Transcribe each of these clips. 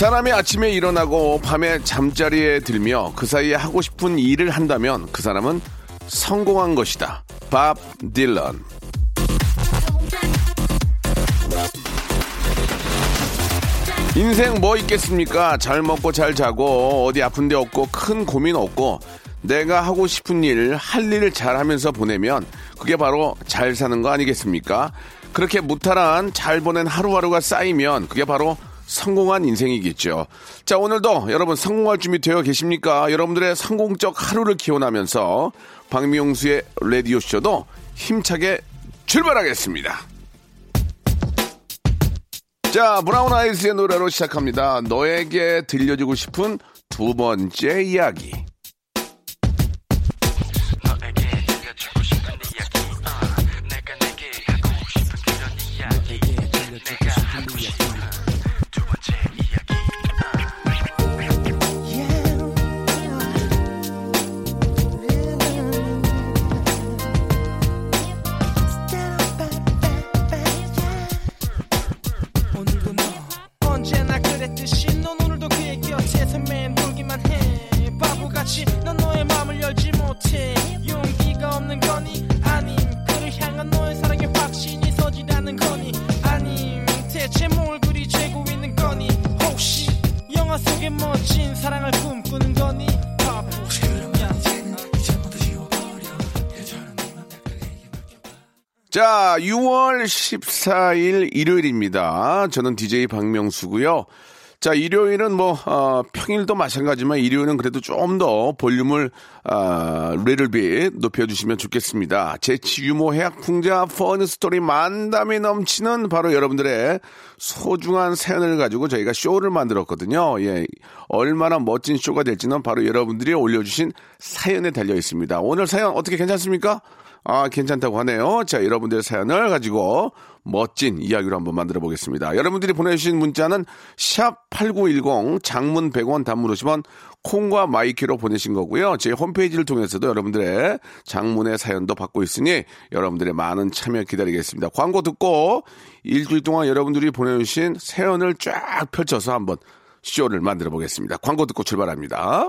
사람이 아침에 일어나고 밤에 잠자리에 들며 그 사이에 하고 싶은 일을 한다면 그 사람은 성공한 것이다 밥 딜런 인생 뭐 있겠습니까? 잘 먹고 잘 자고 어디 아픈 데 없고 큰 고민 없고 내가 하고 싶은 일, 할일 잘하면서 보내면 그게 바로 잘 사는 거 아니겠습니까? 그렇게 무탈한 잘 보낸 하루하루가 쌓이면 그게 바로 성공한 인생이겠죠. 자, 오늘도 여러분 성공할 준비 되어 계십니까? 여러분들의 성공적 하루를 기원하면서 박미용수의 라디오쇼도 힘차게 출발하겠습니다. 자, 브라운 아이즈의 노래로 시작합니다. 너에게 들려주고 싶은 두 번째 이야기. 자, 6월 14일 일요일입니다. 저는 DJ 박명수고요. 자, 일요일은 뭐 어, 평일도 마찬가지지만 일요일은 그래도 좀 더 볼륨을 아, little bit 높여주시면 좋겠습니다. 재치 유머 해학 풍자 퍼니 스토리 만담이 넘치는 바로 여러분들의 소중한 사연을 가지고 저희가 쇼를 만들었거든요. 예, 얼마나 멋진 쇼가 될지는 바로 여러분들이 올려주신 사연에 달려 있습니다. 오늘 사연 어떻게 괜찮습니까? 아, 괜찮다고 하네요. 자, 여러분들의 사연을 가지고 멋진 이야기로 한번 만들어 보겠습니다. 여러분들이 보내주신 문자는 샵8910 장문 100원 단문 50원 콩과 마이K로 보내신 거고요. 제 홈페이지를 통해서도 여러분들의 장문의 사연도 받고 있으니 여러분들의 많은 참여 기다리겠습니다. 광고 듣고 일주일 동안 여러분들이 보내주신 사연을 쫙 펼쳐서 한번 쇼를 만들어 보겠습니다. 광고 듣고 출발합니다.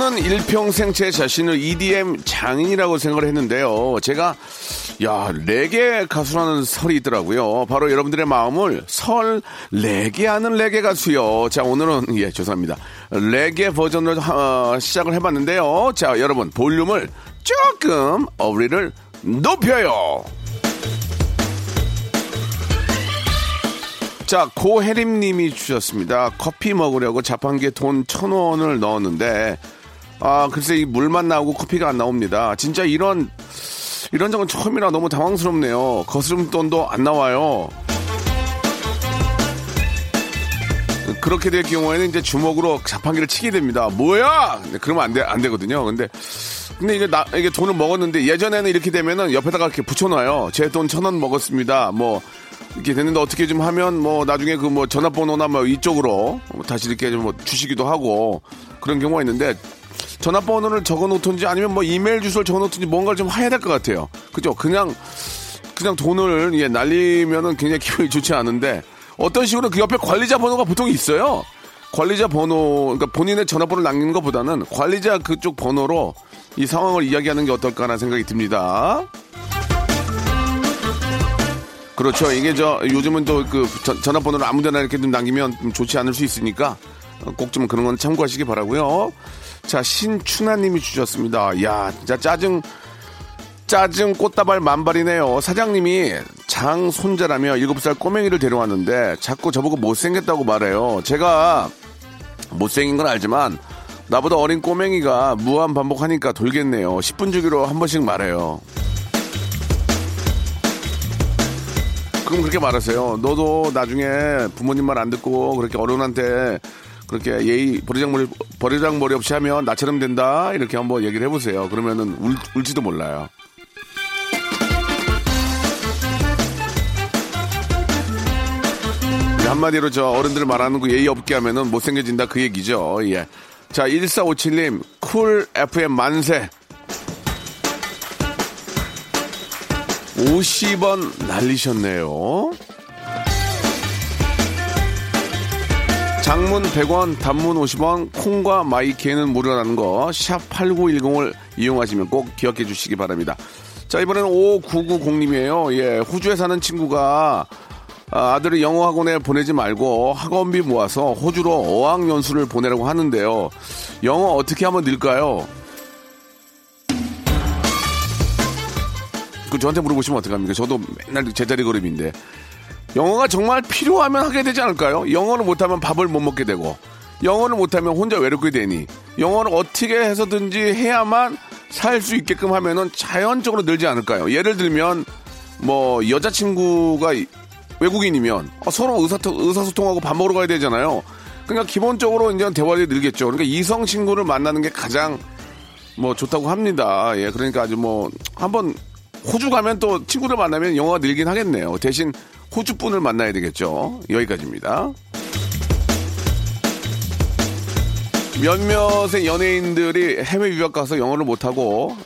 저는 일평생 제 자신을 EDM 장인이라고 생각을 했는데요. 제가 야 레게 가수라는 설이 있더라고요. 바로 여러분들의 마음을 설 레게 하는 레게 가수요. 자 오늘은 예 죄송합니다. 레게 버전으로 어, 시작을 해봤는데요. 자 여러분 볼륨을 조금 어리를 높여요. 자, 고혜림 님이 주셨습니다. 커피 먹으려고 자판기에 돈 천 원을 넣었는데, 아, 글쎄 이 물만 나오고 커피가 안 나옵니다. 진짜 이런, 이런 적은 처음이라 너무 당황스럽네요. 거스름 돈도 안 나와요. 그렇게 될 경우에는 이제 주먹으로 자판기를 치게 됩니다. 뭐야! 네, 그러면 안 돼, 안 되거든요. 근데, 근데 이게 나, 이게 돈을 먹었는데 예전에는 이렇게 되면은 옆에다가 이렇게 붙여놔요. 제 돈 천 원 먹었습니다. 뭐, 이렇게 됐는데 어떻게 좀 하면 뭐 나중에 그 뭐 전화번호나 뭐 이쪽으로 뭐 다시 이렇게 좀 뭐 주시기도 하고 그런 경우가 있는데 전화번호를 적어 놓든지 아니면 뭐 이메일 주소를 적어 놓든지 뭔가를 좀 해야 될 것 같아요. 그죠? 그냥 그냥 돈을 예, 날리면은 굉장히 기분이 좋지 않은데 어떤 식으로 그 옆에 관리자 번호가 보통 있어요. 관리자 번호, 그러니까 본인의 전화번호를 남기는 것보다는 관리자 그쪽 번호로 이 상황을 이야기하는 게 어떨까 하는 생각이 듭니다. 그렇죠. 이게 저 요즘은 또 그 전화번호를 아무데나 이렇게 좀 남기면 좀 좋지 않을 수 있으니까 꼭 좀 그런 건 참고하시기 바라고요. 자 신춘하님이 주셨습니다. 야 진짜 짜증 짜증 꽃다발 만발이네요. 사장님이 장 손자라며 7살 꼬맹이를 데려왔는데 자꾸 저보고 못생겼다고 말해요. 제가 못생긴 건 알지만 나보다 어린 꼬맹이가 무한 반복하니까 돌겠네요. 10분 주기로 한 번씩 말해요. 그럼 그렇게 말하세요. 너도 나중에 부모님 말 안 듣고 그렇게 어른한테 그렇게 예의 버리장머리 버리장머리 없이 하면 나처럼 된다 이렇게 한번 얘기를 해보세요. 그러면은 울, 울지도 몰라요. 한마디로 저 어른들 말하는 거 예의 없게 하면은 못생겨진다 그 얘기죠. 예. 자, 1457님, 쿨 FM 만세. 50원 날리셨네요. 장문 100원, 단문 50원, 콩과 마이케는 무료라는 거, 샵 8910을 이용하시면 꼭 기억해 주시기 바랍니다. 자, 이번에는 5990님이에요. 예, 호주에 사는 친구가 아, 아들을 영어 학원에 보내지 말고 학원비 모아서 호주로 어학연수를 보내라고 하는데요. 영어 어떻게 하면 늘까요? 그 저한테 물어보시면 어떡합니까? 저도 맨날 제자리 걸음인데. 영어가 정말 필요하면 하게 되지 않을까요? 영어를 못하면 밥을 못 먹게 되고, 영어를 못하면 혼자 외롭게 되니, 영어를 어떻게 해서든지 해야만 살 수 있게끔 하면은 자연적으로 늘지 않을까요? 예를 들면, 뭐, 여자친구가 외국인이면 어, 서로 의사, 의사소통하고 밥 먹으러 가야 되잖아요. 그러니까 기본적으로 이제 대화를 늘겠죠. 그러니까 이성 친구를 만나는 게 가장 뭐 좋다고 합니다. 예, 그러니까 아주 뭐 한번 호주 가면 또 친구들 만나면 영어가 늘긴 하겠네요. 대신 호주 분을 만나야 되겠죠. 여기까지입니다. 몇몇의 연예인들이 해외 유학 가서 영어를 못하고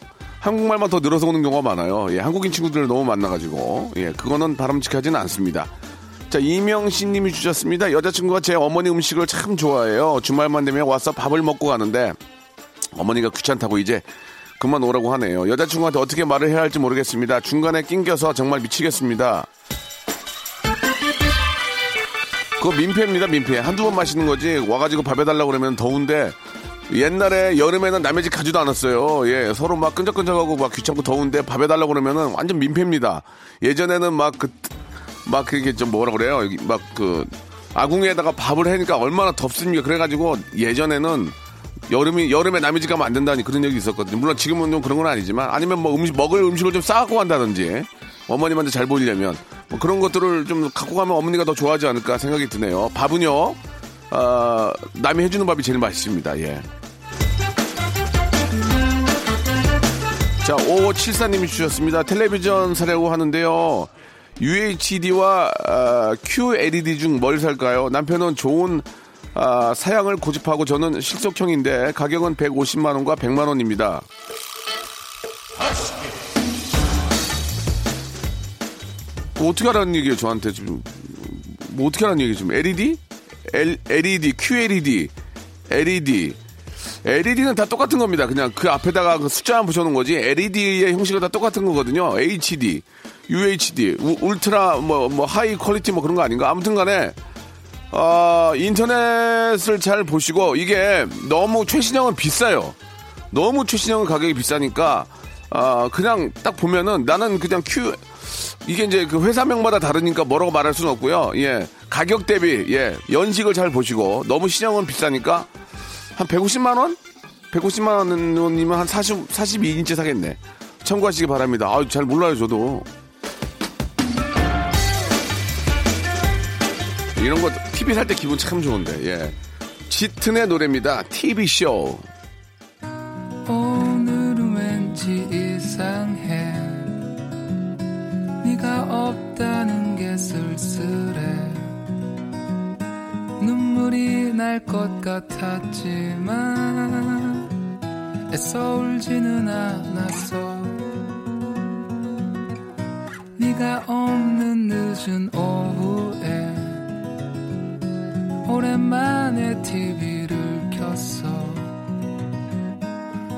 한국말만 더 늘어서 오는 경우가 많아요. 예, 한국인 친구들을 너무 만나가지고. 예, 그거는 바람직하지는 않습니다. 자, 이명신 님이 주셨습니다. 여자친구가 제 어머니 음식을 참 좋아해요. 주말만 되면 와서 밥을 먹고 가는데 어머니가 귀찮다고 이제 그만 오라고 하네요. 여자친구한테 어떻게 말을 해야 할지 모르겠습니다. 중간에 낑겨서 정말 미치겠습니다. 그거 민폐입니다, 민폐. 한두 번 마시는 거지. 와가지고 밥 해달라고 그러면 더운데 옛날에 여름에는 남의 집 가지도 않았어요. 예, 서로 막 끈적끈적하고 막 귀찮고 더운데 밥 해달라고 그러면은 완전 민폐입니다. 예전에는 막 그, 막 그게 좀 뭐라 그래요. 막 그 아궁이에다가 밥을 해니까 얼마나 덥습니까. 그래가지고 예전에는 여름이 여름에 남의 집 가면 안 된다니 그런 얘기 있었거든요. 물론 지금은 좀 그런 건 아니지만 아니면 뭐 음식 먹을 음식을 좀 싸갖고 간다든지 어머님한테 잘 보이려면 뭐 그런 것들을 좀 갖고 가면 어머니가 더 좋아하지 않을까 생각이 드네요. 밥은요. 어, 남이 해주는 밥이 제일 맛있습니다. 예. 자, 5574님이 주셨습니다. 텔레비전 사려고 하는데요. UHD와 어, QLED 중 뭘 살까요? 남편은 좋은 어, 사양을 고집하고 저는 실속형인데 가격은 150만 원과 100만 원입니다. 어떻게 하라는 얘기예요, 저한테 지금. 뭐 어떻게 하라는 얘기예요, 지금. LED? L, LED, QLED, LED. LED는 다 똑같은 겁니다. 그냥 그 앞에다가 그 숫자만 붙여놓은 거지. LED의 형식은 다 똑같은 거거든요. HD, UHD, 우, 울트라, 뭐, 뭐, high quality 뭐 그런 거 아닌가? 아무튼 간에, 어, 인터넷을 잘 보시고, 이게 너무 최신형은 비싸요. 너무 최신형은 가격이 비싸니까, 어, 그냥 딱 보면은 나는 그냥 Q, 이게 이제 그 회사명마다 다르니까 뭐라고 말할 수는 없고요. 예. 가격 대비, 예. 연식을 잘 보시고, 너무 신형은 비싸니까, 한 150만 원? 150만 원이면 한 40, 42인치 사겠네. 참고하시기 바랍니다. 아, 잘 몰라요, 저도. 이런 거 TV 살 때 기분 참 좋은데, 예. 짙은의 노래입니다. TV쇼. 눈물이 날것 같았지만 애써 울지는 않았어. 네가 없는 늦은 오후에 오랜만에 TV를 켰어.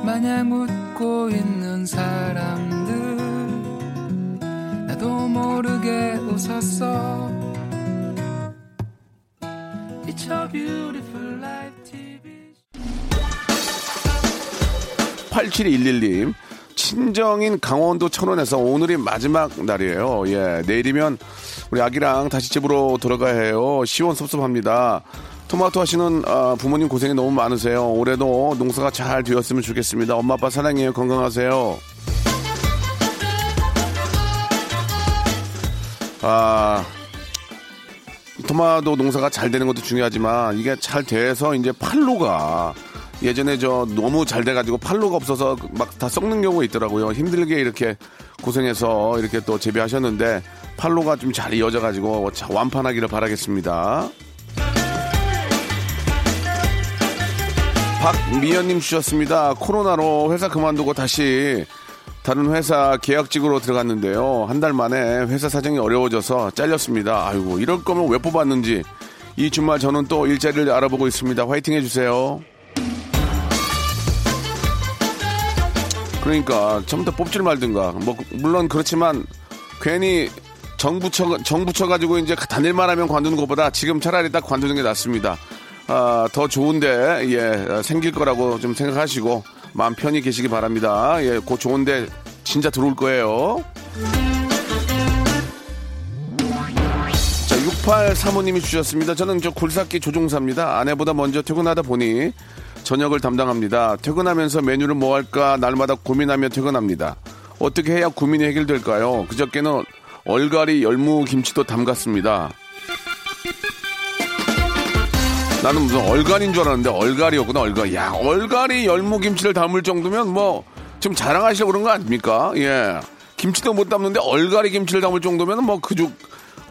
마냥 웃 웃고 있는 사람들 나도 모르게 웃었어. It's a beautiful 8711님. 친정인 강원도 천원에서 오늘이 마지막 날이에요. 예, 내일이면 우리 아기랑 다시 집으로 돌아가야 해요. 시원섭섭합니다. 토마토 하시는 아, 부모님 고생이 너무 많으세요. 올해도 농사가 잘 되었으면 좋겠습니다. 엄마 아빠 사랑해요. 건강하세요. 아, 토마토 농사가 잘 되는 것도 중요하지만 이게 잘 돼서 이제 팔로가 예전에 저 너무 잘 돼가지고 팔로가 없어서 막 다 썩는 경우가 있더라고요. 힘들게 이렇게 고생해서 이렇게 또 재배하셨는데 팔로가 좀 잘 이어져가지고 자- 완판하기를 바라겠습니다. 박미연님 주셨습니다. 코로나로 회사 그만두고 다시 다른 회사 계약직으로 들어갔는데요. 한 달 만에 회사 사정이 어려워져서 잘렸습니다. 아이고, 이럴 거면 왜 뽑았는지. 이 주말 저는 또 일자리를 알아보고 있습니다. 화이팅 해주세요. 그러니까 처음부터 뽑질 말든가. 뭐 물론 그렇지만 괜히 정부처 정부처 가지고 이제 다닐만 하면 관두는 것보다 지금 차라리 딱 관두는 게 낫습니다. 아, 더 좋은데 예 생길 거라고 좀 생각하시고 마음 편히 계시기 바랍니다. 예, 곧 좋은데 진짜 들어올 거예요. 자, 6835님이 주셨습니다. 저는 저 굴삭기 조종사입니다. 아내보다 먼저 퇴근하다 보니 저녁을 담당합니다. 퇴근하면서 메뉴를 뭐 할까 날마다 고민하며 퇴근합니다. 어떻게 해야 고민이 해결될까요? 그저께는 얼갈이 열무 김치도 담갔습니다. 나는 무슨 얼갈인 줄 알았는데 얼갈이었구나 얼갈. 야 얼갈이 열무 김치를 담을 정도면 뭐 좀 자랑하시려고 그런 거 아닙니까? 예. 김치도 못 담는데 얼갈이 김치를 담을 정도면 뭐 그쪽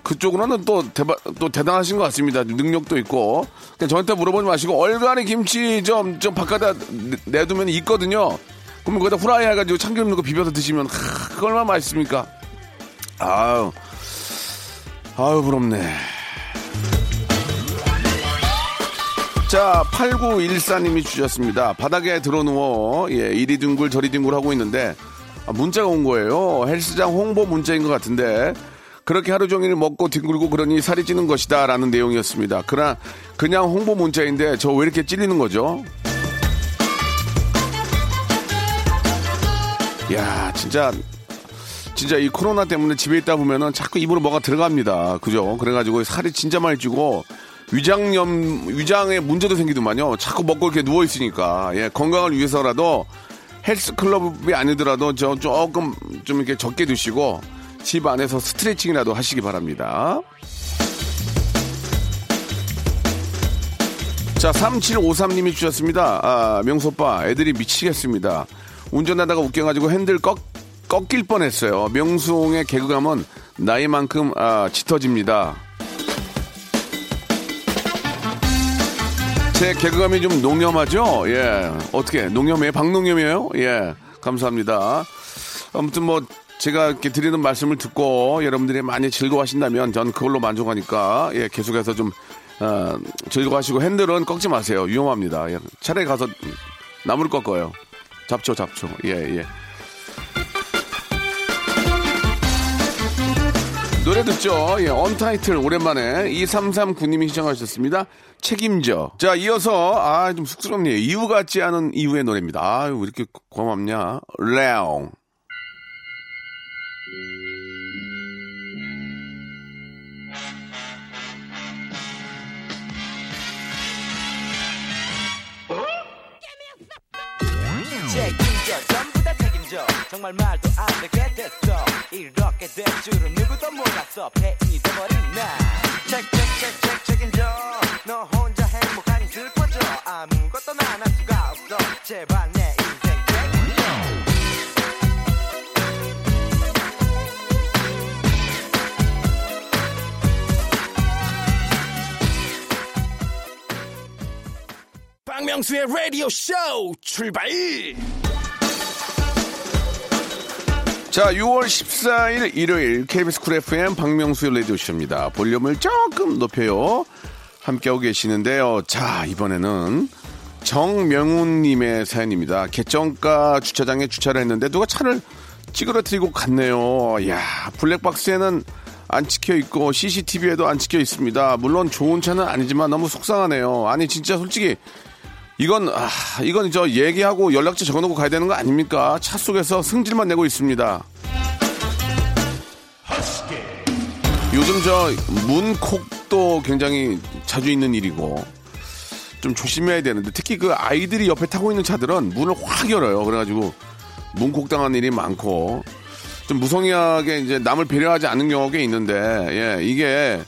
그쪽으로는 또 대박 또 대단하신 것 같습니다. 능력도 있고. 그냥 저한테 물어보지 마시고 얼갈이 김치 좀좀 바깥에 내- 내두면 있거든요. 그러면 거기다 후라이 해가지고 참기름 넣고 비벼서 드시면 하, 그 얼마나 맛있습니까? 아유 아유 부럽네. 자, 8914님이 주셨습니다. 바닥에 들어 누워, 예, 이리 둥글 저리 둥글 하고 있는데, 아, 문자가 온 거예요. 헬스장 홍보 문자인 것 같은데, 그렇게 하루 종일 먹고 뒹굴고 그러니 살이 찌는 것이다. 라는 내용이었습니다. 그러나, 그냥 홍보 문자인데, 저 왜 이렇게 찔리는 거죠? 야 진짜, 진짜 이 코로나 때문에 집에 있다 보면은 자꾸 입으로 뭐가 들어갑니다. 그죠? 그래가지고 살이 진짜 많이 찌고, 위장염, 위장에 문제도 생기더만요. 자꾸 먹고 이렇게 누워 있으니까. 예, 건강을 위해서라도 헬스 클럽이 아니더라도 저 조금 좀 이렇게 적게 드시고 집 안에서 스트레칭이라도 하시기 바랍니다. 자, 3753님이 주셨습니다. 아, 명소빠, 애들이 미치겠습니다. 운전하다가 웃겨가지고 핸들 꺾, 꺾일 뻔했어요. 명수홍의 개그감은 나이만큼 아, 짙어집니다. 제 개그감이 좀 농염하죠? 예. 어떻게, 농염이에요? 박농염이에요? 예. 감사합니다. 아무튼 뭐, 제가 이렇게 드리는 말씀을 듣고 여러분들이 많이 즐거워하신다면 전 그걸로 만족하니까, 예, 계속해서 좀, 어, 즐거워하시고 핸들은 꺾지 마세요. 위험합니다. 예. 차라리 가서 나무를 꺾어요. 잡초, 잡초. 예, 예. 노래 듣죠? 예, 언타이틀 오랜만에 2339님이 시청하셨습니다. 책임져. 자, 이어서 아, 좀 쑥스럽네요. 이유 같지 않은 이유의 노래입니다. 아유, 왜 이렇게 고맙냐? 레옹. 책임져 전부 다 책임져. 정말 말도 안 되게 됐어. 이렇게 될 줄은 누구도 몰랐어. 폐인이 돼버린 나 책책책책 책임져. 너 혼자 행복하니 슬퍼져. 아무것도 난할 수가 없어. 제발 내 박명수의 라디오 쇼 출발! 자, 6월 14일 일요일 KBS 쿨 FM 박명수의 라디오 쇼입니다. 볼륨을 조금 높여요. 함께하고 계시는데요. 자, 이번에는 정명훈님의 사연입니다. 개정가 주차장에 주차를 했는데 누가 차를 찌그러뜨리고 갔네요. 야 블랙박스에는 안 찍혀 있고 CCTV에도 안 찍혀 있습니다. 물론 좋은 차는 아니지만 너무 속상하네요. 아니 진짜 솔직히 이건 아, 이건 저 얘기하고 연락처 적어놓고 가야 되는 거 아닙니까? 차 속에서 승질만 내고 있습니다. 요즘 저 문콕도 굉장히 자주 있는 일이고 좀 조심해야 되는데 특히 그 아이들이 옆에 타고 있는 차들은 문을 확 열어요. 그래가지고 문콕 당한 일이 많고 좀 무성의하게 이제 남을 배려하지 않는 경우가 꽤 있는데 예 이게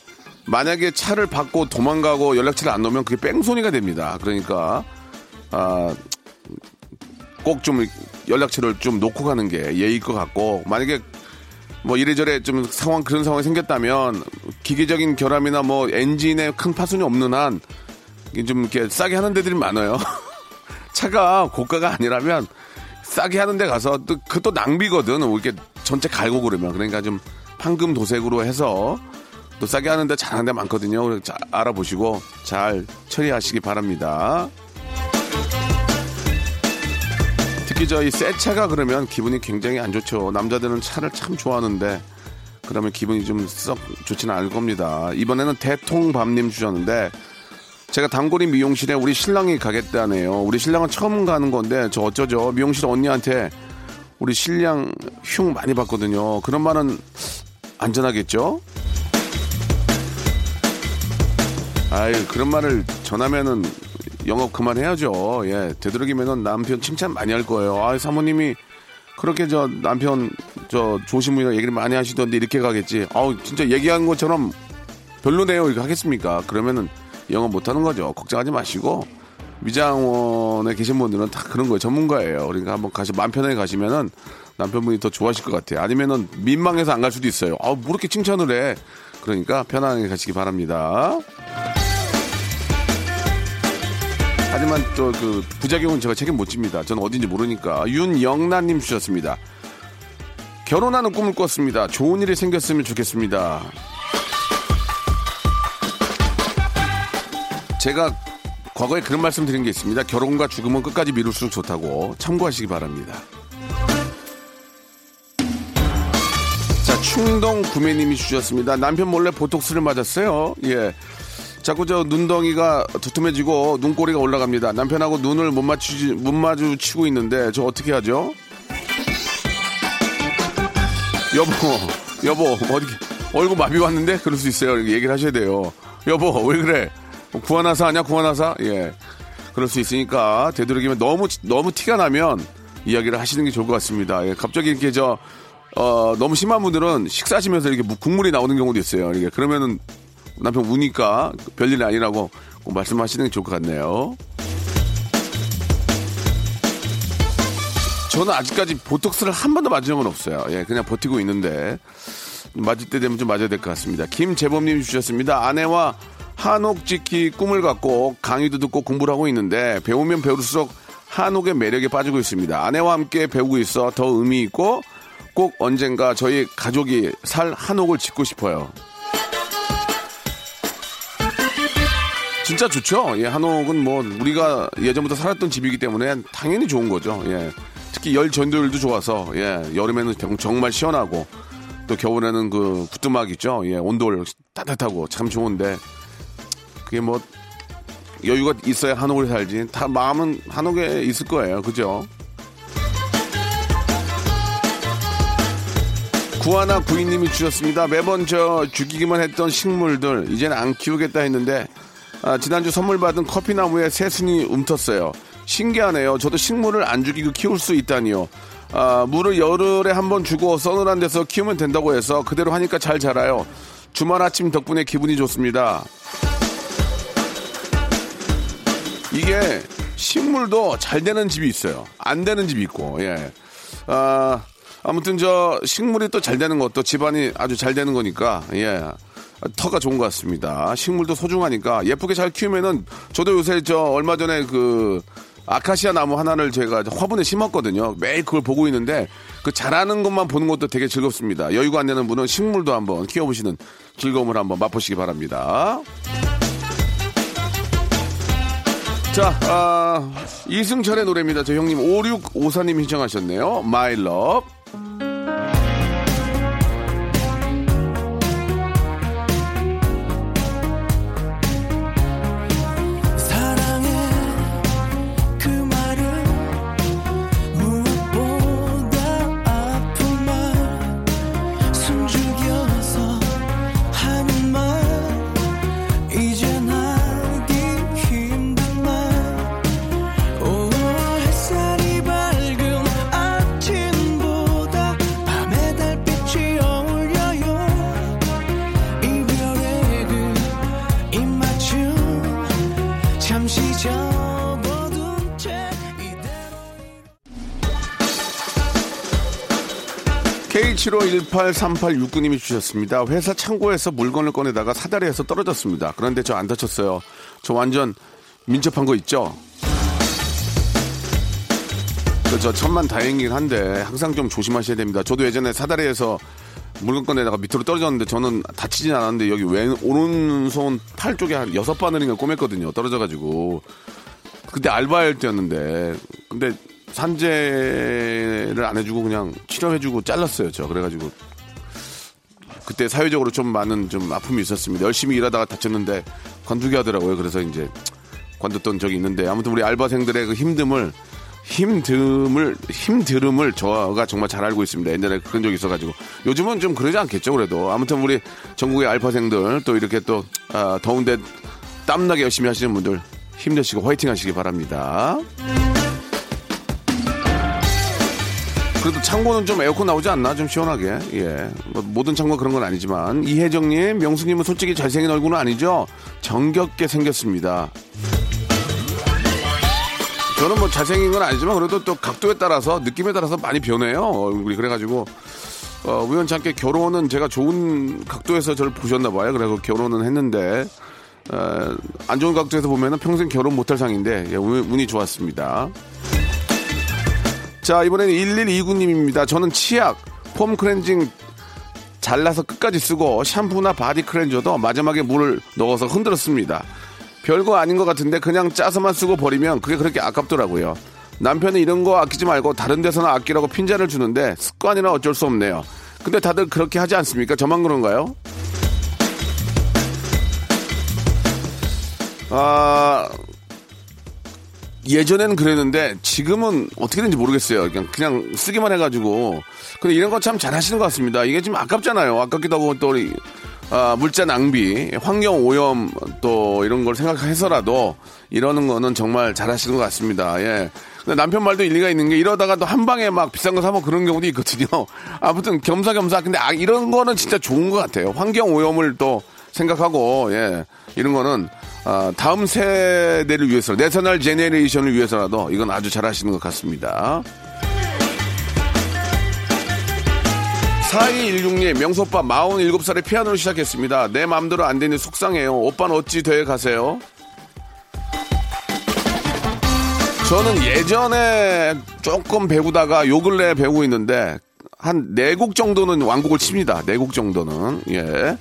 만약에 차를 받고 도망가고 연락처를 안 놓으면 그게 뺑소니가 됩니다. 그러니까 아 꼭 좀 연락처를 좀 놓고 가는 게 예의일 것 같고 만약에 뭐 이래저래 좀 상황 그런 상황이 생겼다면 기계적인 결함이나 뭐 엔진에 큰 파손이 없는 한 좀 이렇게 싸게 하는 데들이 많아요. 차가 고가가 아니라면 싸게 하는 데 가서 또 그것도 낭비거든. 뭐 이렇게 전체 갈고 그러면 그러니까 좀 황금 도색으로 해서 또 싸게 하는 데 잘하는 데 많거든요. 자- 알아보시고 잘 처리하시기 바랍니다. 특히 저희 새 차가 그러면 기분이 굉장히 안 좋죠. 남자들은 차를 참 좋아하는데 그러면 기분이 좀 썩 좋지는 않을 겁니다. 이번에는 대통밤님 주셨는데 제가 단골인 미용실에 우리 신랑이 가겠다네요. 우리 신랑은 처음 가는 건데 저 어쩌죠? 미용실 언니한테 우리 신랑 흉 많이 받거든요. 그런 말은 안전하겠죠? 아유 그런 말을 전하면은 영업 그만해야죠. 예, 되도록이면은 남편 칭찬 많이 할 거예요. 아, 사모님이 그렇게 저 남편 저 조심이나 얘기를 많이 하시던데 이렇게 가겠지. 아우 진짜 얘기한 것처럼 별로네요. 이렇게 하겠습니까? 그러면은 영업 못 하는 거죠. 걱정하지 마시고 미장원에 계신 분들은 다 그런 거예요. 전문가예요. 그러니까 한번 가시 마음 편하게 가시면은 남편분이 더 좋아하실 것 같아요. 아니면은 민망해서 안 갈 수도 있어요. 아, 뭐 이렇게 칭찬을 해. 그러니까 편안하게 가시기 바랍니다. 하지만 또 그 부작용은 제가 책임 못 집니다. 저는 어딘지 모르니까. 윤영란님 주셨습니다. 결혼하는 꿈을 꿨습니다. 좋은 일이 생겼으면 좋겠습니다. 제가 과거에 그런 말씀 드린 게 있습니다. 결혼과 죽음은 끝까지 미룰수록 좋다고 참고하시기 바랍니다. 자, 충동 구매님이 주셨습니다. 남편 몰래 보톡스를 맞았어요. 예. 자꾸 저 눈덩이가 두툼해지고 눈꼬리가 올라갑니다. 남편하고 눈을 못 맞추지, 못 마주치고 있는데 저 어떻게 하죠? 여보, 여보, 어디, 얼굴 마비 왔는데? 그럴 수 있어요. 얘기를 하셔야 돼요. 여보, 왜 그래? 구하나사 아니야, 구하나사? 예. 그럴 수 있으니까, 되도록이면 너무, 너무 티가 나면 이야기를 하시는 게 좋을 것 같습니다. 예. 갑자기 이렇게 저, 어, 너무 심한 분들은 식사하시면서 이렇게 무- 국물이 나오는 경우도 있어요. 이렇게. 그러면은 남편 우니까 별일 아니라고 꼭 말씀하시는 게 좋을 것 같네요. 저는 아직까지 보톡스를 한 번도 맞은 적은 없어요. 예, 그냥 버티고 있는데 맞을 때 되면 좀 맞아야 될 것 같습니다. 김재범님 주셨습니다. 아내와 한옥 짓기 꿈을 갖고 강의도 듣고 공부를 하고 있는데 배우면 배울수록 한옥의 매력에 빠지고 있습니다. 아내와 함께 배우고 있어 더 의미 있고 꼭 언젠가 저희 가족이 살 한옥을 짓고 싶어요. 진짜 좋죠. 예, 한옥은 뭐 우리가 예전부터 살았던 집이기 때문에 당연히 좋은 거죠. 예. 특히 열 전도율도 좋아서 예, 여름에는 정- 정말 시원하고 또 겨울에는 그 부뚜막 있죠. 예, 온돌 따뜻하고 참 좋은데 그게 뭐 여유가 있어야 한옥을 살지. 다 마음은 한옥에 있을 거예요. 그죠? 구하나 부인님이 주셨습니다. 매번 저 죽이기만 했던 식물들 이제는 안 키우겠다 했는데 아, 지난주 선물 받은 커피나무에 새순이 움텄어요. 신기하네요. 저도 식물을 안 죽이고 키울 수 있다니요. 아, 물을 열흘에 한 번 주고 서늘한 데서 키우면 된다고 해서 그대로 하니까 잘 자라요. 주말 아침 덕분에 기분이 좋습니다. 이게 식물도 잘 되는 집이 있어요. 안 되는 집이 있고, 예. 아, 아무튼 저 식물이 또 잘 되는 것도 집안이 아주 잘 되는 거니까, 예. 터가 좋은 것 같습니다. 식물도 소중하니까 예쁘게 잘 키우면은 저도 요새 저 얼마 전에 그 아카시아 나무 하나를 제가 화분에 심었거든요. 매일 그걸 보고 있는데 그 자라는 것만 보는 것도 되게 즐겁습니다. 여유가 안 되는 분은 식물도 한번 키워보시는 즐거움을 한번 맛보시기 바랍니다. 자, 아, 이승철의 노래입니다. 저 형님 5654님 신청하셨네요. Love. 사랑 K75183869님이 주셨습니다. 회사 창고에서 물건을 꺼내다가 사다리에서 떨어졌습니다. 그런데 저 안 다쳤어요. 저 완전 민첩한 거 있죠? 그저 천만 다행이긴 한데 항상 좀 조심하셔야 됩니다. 저도 예전에 사다리에서 물건 꺼내다가 밑으로 떨어졌는데 저는 다치진 않았는데 여기 왼 오른손 팔 쪽에 한 여섯 바늘인가 꼬맸거든요. 떨어져가지고 그때 알바할 때였는데 근데 산재를 안 해주고 그냥 치료해주고 잘랐어요. 저 그래가지고 그때 사회적으로 좀 많은 좀 아픔이 있었습니다. 열심히 일하다가 다쳤는데 관두게 하더라고요. 그래서 이제 관뒀던 적이 있는데 아무튼 우리 알바생들의 그 힘듦을 힘듦을 힘들음을 저가 정말 잘 알고 있습니다. 옛날에 그런 적이 있어가지고 요즘은 좀 그러지 않겠죠. 그래도 아무튼 우리 전국의 알바생들 또 이렇게 또 아, 더운데 땀나게 열심히 하시는 분들 힘내시고 화이팅 하시기 바랍니다. 그래도 창고는 좀 에어컨 나오지 않나? 좀 시원하게. 예. 뭐 모든 창고 그런 건 아니지만. 이혜정님, 명수님은 솔직히 잘생긴 얼굴은 아니죠? 정겹게 생겼습니다. 저는 뭐 잘생긴 건 아니지만 그래도 또 각도에 따라서 느낌에 따라서 많이 변해요. 얼굴이. 그래가지고, 어, 우연찮게 결혼은 제가 좋은 각도에서 저를 보셨나 봐요. 그래서 결혼은 했는데, 어, 안 좋은 각도에서 보면은 평생 결혼 못할 상인데, 예, 운- 운이 좋았습니다. 자, 이번에는 1129님입니다. 저는 치약, 폼 클렌징 잘라서 끝까지 쓰고 샴푸나 바디 클렌저도 마지막에 물을 넣어서 흔들었습니다. 별거 아닌 것 같은데 그냥 짜서만 쓰고 버리면 그게 그렇게 아깝더라고요. 남편은 이런 거 아끼지 말고 다른 데서나 아끼라고 핀잔을 주는데 습관이라 어쩔 수 없네요. 근데 다들 그렇게 하지 않습니까? 저만 그런가요? 아, 예전에는 그랬는데 지금은 어떻게 되는지 모르겠어요. 그냥 그냥 쓰기만 해가지고. 근데 이런 거 참 잘하시는 것 같습니다. 이게 지금 아깝잖아요. 아깝기도 하고 또 우리 아, 물자 낭비, 환경 오염 또 이런 걸 생각해서라도 이러는 거는 정말 잘하시는 것 같습니다. 예. 근데 남편 말도 일리가 있는 게 이러다가 또 한 방에 막 비싼 거 사면 그런 경우도 있거든요. 아무튼 겸사겸사. 근데 아, 이런 거는 진짜 좋은 것 같아요. 환경 오염을 또 생각하고 예 이런 거는 아, 다음 세대를 위해서 내셔널 제네레이션을 위해서라도 이건 아주 잘하시는 것 같습니다. 4216님, 명소오빠 47살에 피아노를 시작했습니다. 내 마음대로 안 되니 속상해요. 오빠는 어찌 돼 가세요? 저는 예전에 조금 배우다가 요 근래 배우고 있는데 한 네 곡 정도는 완곡을 칩니다. 네 곡 정도는. 예.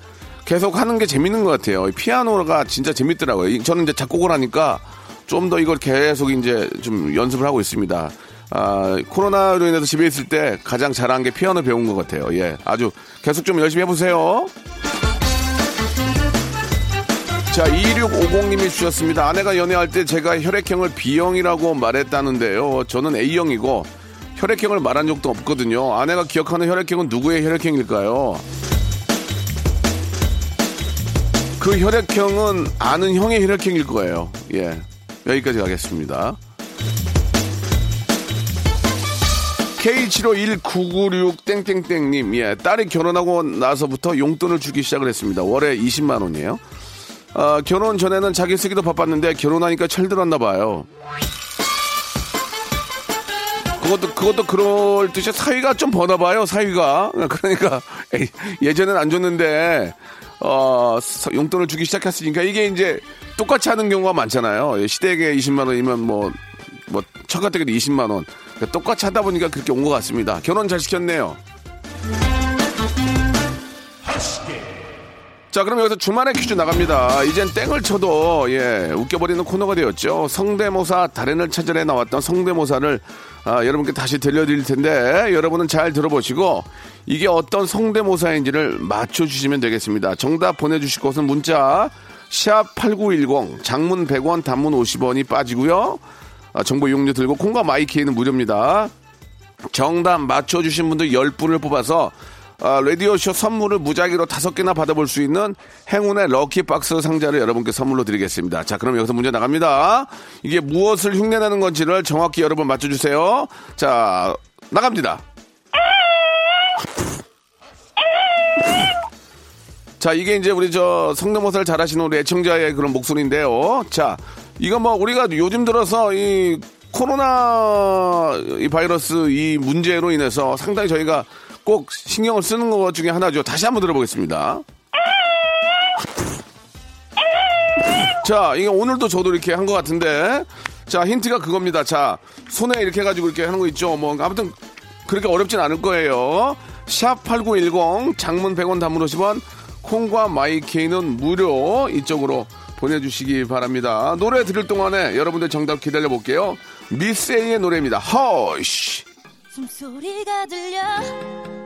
계속 하는 게 재밌는 것 같아요. 이 피아노가 진짜 재밌더라고요. 이- 저는 이제 작곡을 하니까 좀 더 이걸 계속 이제 좀 연습을 하고 있습니다. 아, 코로나로 인해서 집에 있을 때 가장 잘한 게 피아노 배운 것 같아요. 예. 아주 계속 좀 열심히 해보세요. 자, 2650님이 주셨습니다. 아내가 연애할 때 제가 혈액형을 B형이라고 말했다는데요. 저는 A형이고 혈액형을 말한 적도 없거든요. 아내가 기억하는 혈액형은 누구의 혈액형일까요? 그 혈액형은 아는 형의 혈액형일 거예요. 예. 여기까지 가겠습니다. K751996땡땡땡님, 예. 딸이 결혼하고 나서부터 용돈을 주기 시작을 했습니다. 월에 20만 원이에요. 아, 결혼 전에는 자기 쓰기도 바빴는데 결혼하니까 철들었나 봐요. 그것도 그것도 그럴 듯이 사위가 좀 버나 봐요. 사위가 그러니까 예전엔 안 줬는데 어 서- 용돈을 주기 시작했으니까 이게 이제 똑같이 하는 경우가 많잖아요. 예, 시댁에 20만 원이면 뭐뭐 처가댁에도 20만 원 그러니까 똑같이 하다 보니까 그렇게 온 것 같습니다. 결혼 잘 시켰네요. 자, 그럼 여기서 주말에 퀴즈 나갑니다. 이젠 땡을 쳐도, 예, 웃겨버리는 코너가 되었죠. 성대모사 달인을 찾아내 나왔던 성대모사를, 아, 여러분께 다시 들려드릴 텐데, 여러분은 잘 들어보시고, 이게 어떤 성대모사인지를 맞춰주시면 되겠습니다. 정답 보내주실 곳은 문자, 샵8910, 장문 100원, 단문 50원이 빠지고요. 아, 정보 이용료 들고, 콩과 마이케이는 무료입니다. 정답 맞춰주신 분들 10분을 뽑아서 아, 라디오쇼 선물을 무작위로 다섯 개나 받아볼 수 있는 행운의 lucky box 상자를 여러분께 선물로 드리겠습니다. 자, 그럼 여기서 문제 나갑니다. 이게 무엇을 흉내내는 건지를 정확히 여러분 맞춰주세요. 자, 나갑니다. 자, 이게 이제 우리 저 성대모사를 잘하시는 우리 애청자의 그런 목소리인데요. 자, 이거 뭐 우리가 요즘 들어서 이 코로나 이 바이러스 이 문제로 인해서 상당히 저희가 꼭 신경을 쓰는 것 중에 하나죠. 다시 한번 들어보겠습니다. 자, 이게 오늘도 저도 이렇게 한 것 같은데, 자, 힌트가 그겁니다. 자, 손에 이렇게 해가지고 이렇게 하는 거 있죠. 뭐, 아무튼, 그렇게 어렵진 않을 거예요. 샵 8910, 장문 100원 단문 50원, 콩과 마이케이는 무료 이쪽으로 보내주시기 바랍니다. 노래 들을 동안에 여러분들 정답 기다려 볼게요. 미세이의 노래입니다. 허쉬. 숨소리가 들려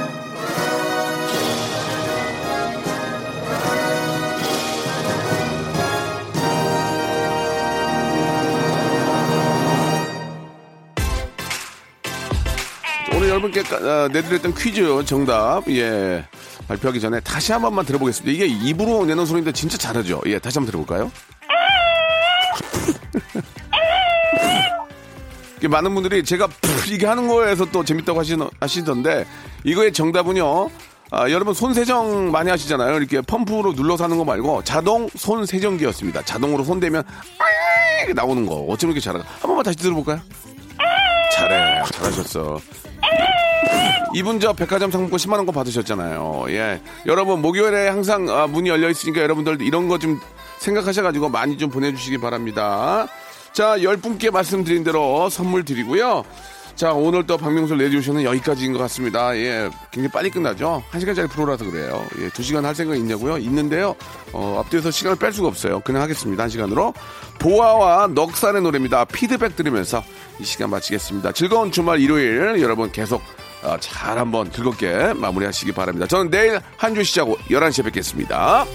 여러분께 까- 어, 내드렸던 퀴즈 정답 예 발표하기 전에 다시 한 번만 들어보겠습니다. 이게 입으로 내는 소리인데 진짜 잘하죠. 예 다시 한번 들어볼까요? 많은 분들이 제가 이게 하는 거에서 또 재밌다고 하시, 하시던데 이거의 정답은요. 아, 여러분 손 세정 많이 하시잖아요. 이렇게 펌프로 눌러서 하는 거 말고 자동 손 세정기였습니다. 자동으로 손 대면 이렇게 나오는 거. 어쩜 이렇게 잘하나? 한 번만 다시 들어볼까요? 잘해. 잘하셨어. 이분 저 백화점 상품권 10만 원권 받으셨잖아요. 예. 여러분 목요일에 항상 아, 문이 열려 있으니까 여러분들 이런 거 좀 생각하셔 가지고 많이 좀 보내 주시기 바랍니다. 자, 열 분께 말씀드린 대로 선물 드리고요. 자, 오늘 또 박명수 레디오쇼는 여기까지인 것 같습니다. 예, 굉장히 빨리 끝나죠? 한 시간짜리 프로라서 그래요. 예, 두 시간 할 생각 있냐고요? 있는데요. 어, 앞뒤에서 시간을 뺄 수가 없어요. 그냥 하겠습니다. 한 시간으로. 보아와 넉살의 노래입니다. 피드백 들으면서 이 시간 마치겠습니다. 즐거운 주말 일요일 여러분 계속 어, 잘 한번 즐겁게 마무리하시기 바랍니다. 저는 내일 한 주 시작 11시에 뵙겠습니다.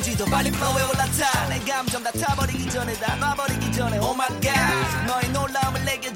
새버렸는지도 빨리 flow 올라타. 내 감정 다 타버리기 전에 다 놔버리기 전에 Oh my god. 너의 놀라움을 내게